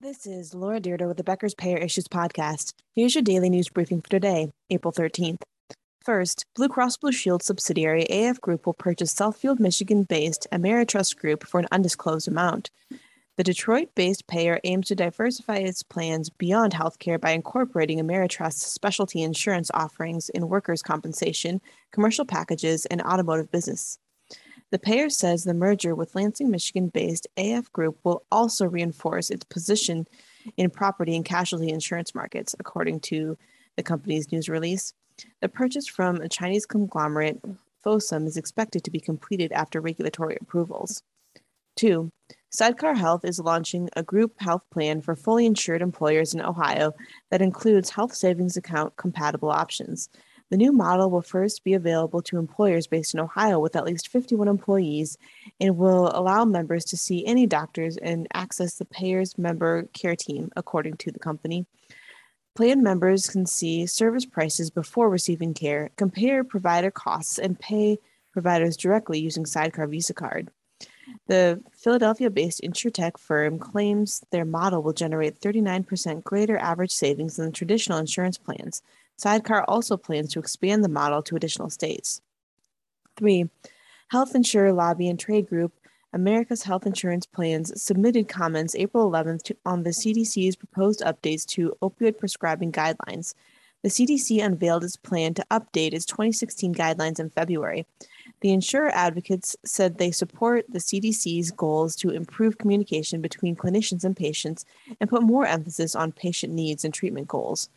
This is Laura Dyrda with the Becker's Payer Issues Podcast. Here's your daily news briefing for today, April 13th. First, Blue Cross Blue Shield subsidiary AF Group will purchase Southfield, Michigan based Ameritrust Group for an undisclosed amount. The Detroit based payer aims to diversify its plans beyond healthcare by incorporating Ameritrust's specialty insurance offerings in workers' compensation, commercial packages, and automotive business. The payer says the merger with Lansing, Michigan based AF Group will also reinforce its position in property and casualty insurance markets, according to the company's news release. The purchase from a Chinese conglomerate, Fosun, is expected to be completed after regulatory approvals. Two, Sidecar Health is launching a group health plan for fully insured employers in Ohio that includes health savings account compatible options. The new model will first be available to employers based in Ohio with at least 51 employees and will allow members to see any doctors and access the payer's member care team, according to the company. Plan members can see service prices before receiving care, compare provider costs, and pay providers directly using Sidecar Visa Card. The Philadelphia based InsurTech firm claims their model will generate 39% greater average savings than traditional insurance plans, Sidecar also plans to expand the model to additional states. Three, Health Insurer Lobby and Trade Group, America's Health Insurance Plans, submitted comments April 11th to, on the CDC's proposed updates to opioid prescribing guidelines. The CDC unveiled its plan to update its 2016 guidelines in February. The insurer advocates said they support the CDC's goals to improve communication between clinicians and patients and put more emphasis on patient needs and treatment goals.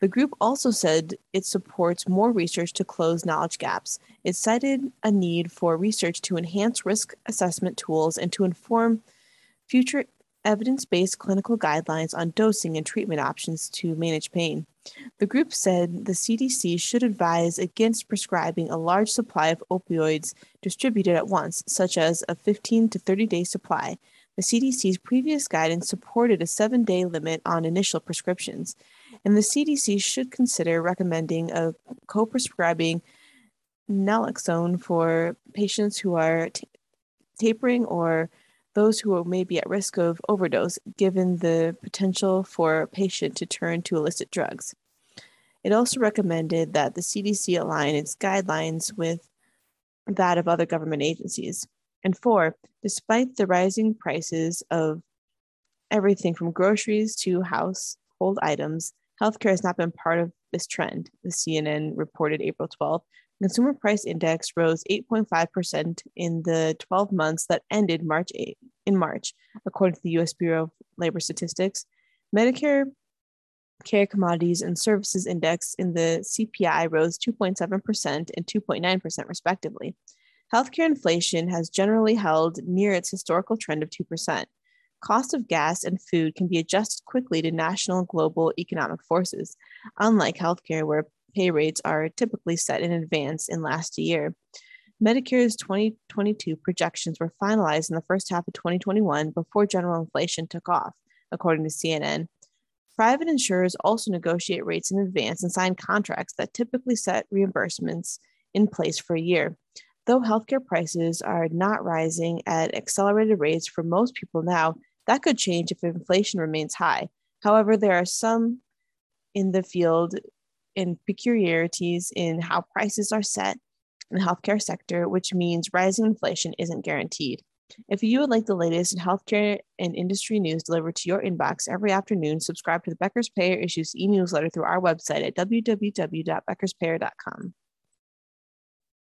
The group also said it supports more research to close knowledge gaps. It cited a need for research to enhance risk assessment tools and to inform future evidence based clinical guidelines on dosing and treatment options to manage pain. The group said the CDC should advise against prescribing a large supply of opioids distributed at once, such as a 15 to 30 day supply. The CDC's previous guidance supported a seven day limit on initial prescriptions and the CDC should consider recommending a co prescribing naloxone for patients who are t- tapering or those who may be at risk of overdose, given the potential for a patient to turn to illicit drugs. It also recommended that the CDC align its guidelines with that of other government agencies. And four, despite the rising prices of everything from groceries to household items, Healthcare has not been part of this trend, the CNN reported April 12th. Consumer price index rose 8.5% in the 12 months that ended March 8, in March, according to the US Bureau of Labor Statistics. Medicare care commodities and services index in the CPI rose 2.7% and 2.9% respectively. Healthcare inflation has generally held near its historical trend of 2% cost of gas and food can be adjusted quickly to national and global economic forces, unlike healthcare, where pay rates are typically set in advance and last year. Medicare's 2022 projections were finalized in the first half of 2021 before general inflation took off, according to CNN. Private insurers also negotiate rates in advance and sign contracts that typically set reimbursements in place for a year. Though healthcare prices are not rising at accelerated rates for most people now, that could change if inflation remains high. However, there are some in the field and peculiarities in how prices are set in the healthcare sector, which means rising inflation isn't guaranteed. If you would like the latest in healthcare and industry news delivered to your inbox every afternoon, subscribe to the Becker's Payer Issues e newsletter through our website at www.beckerspayer.com.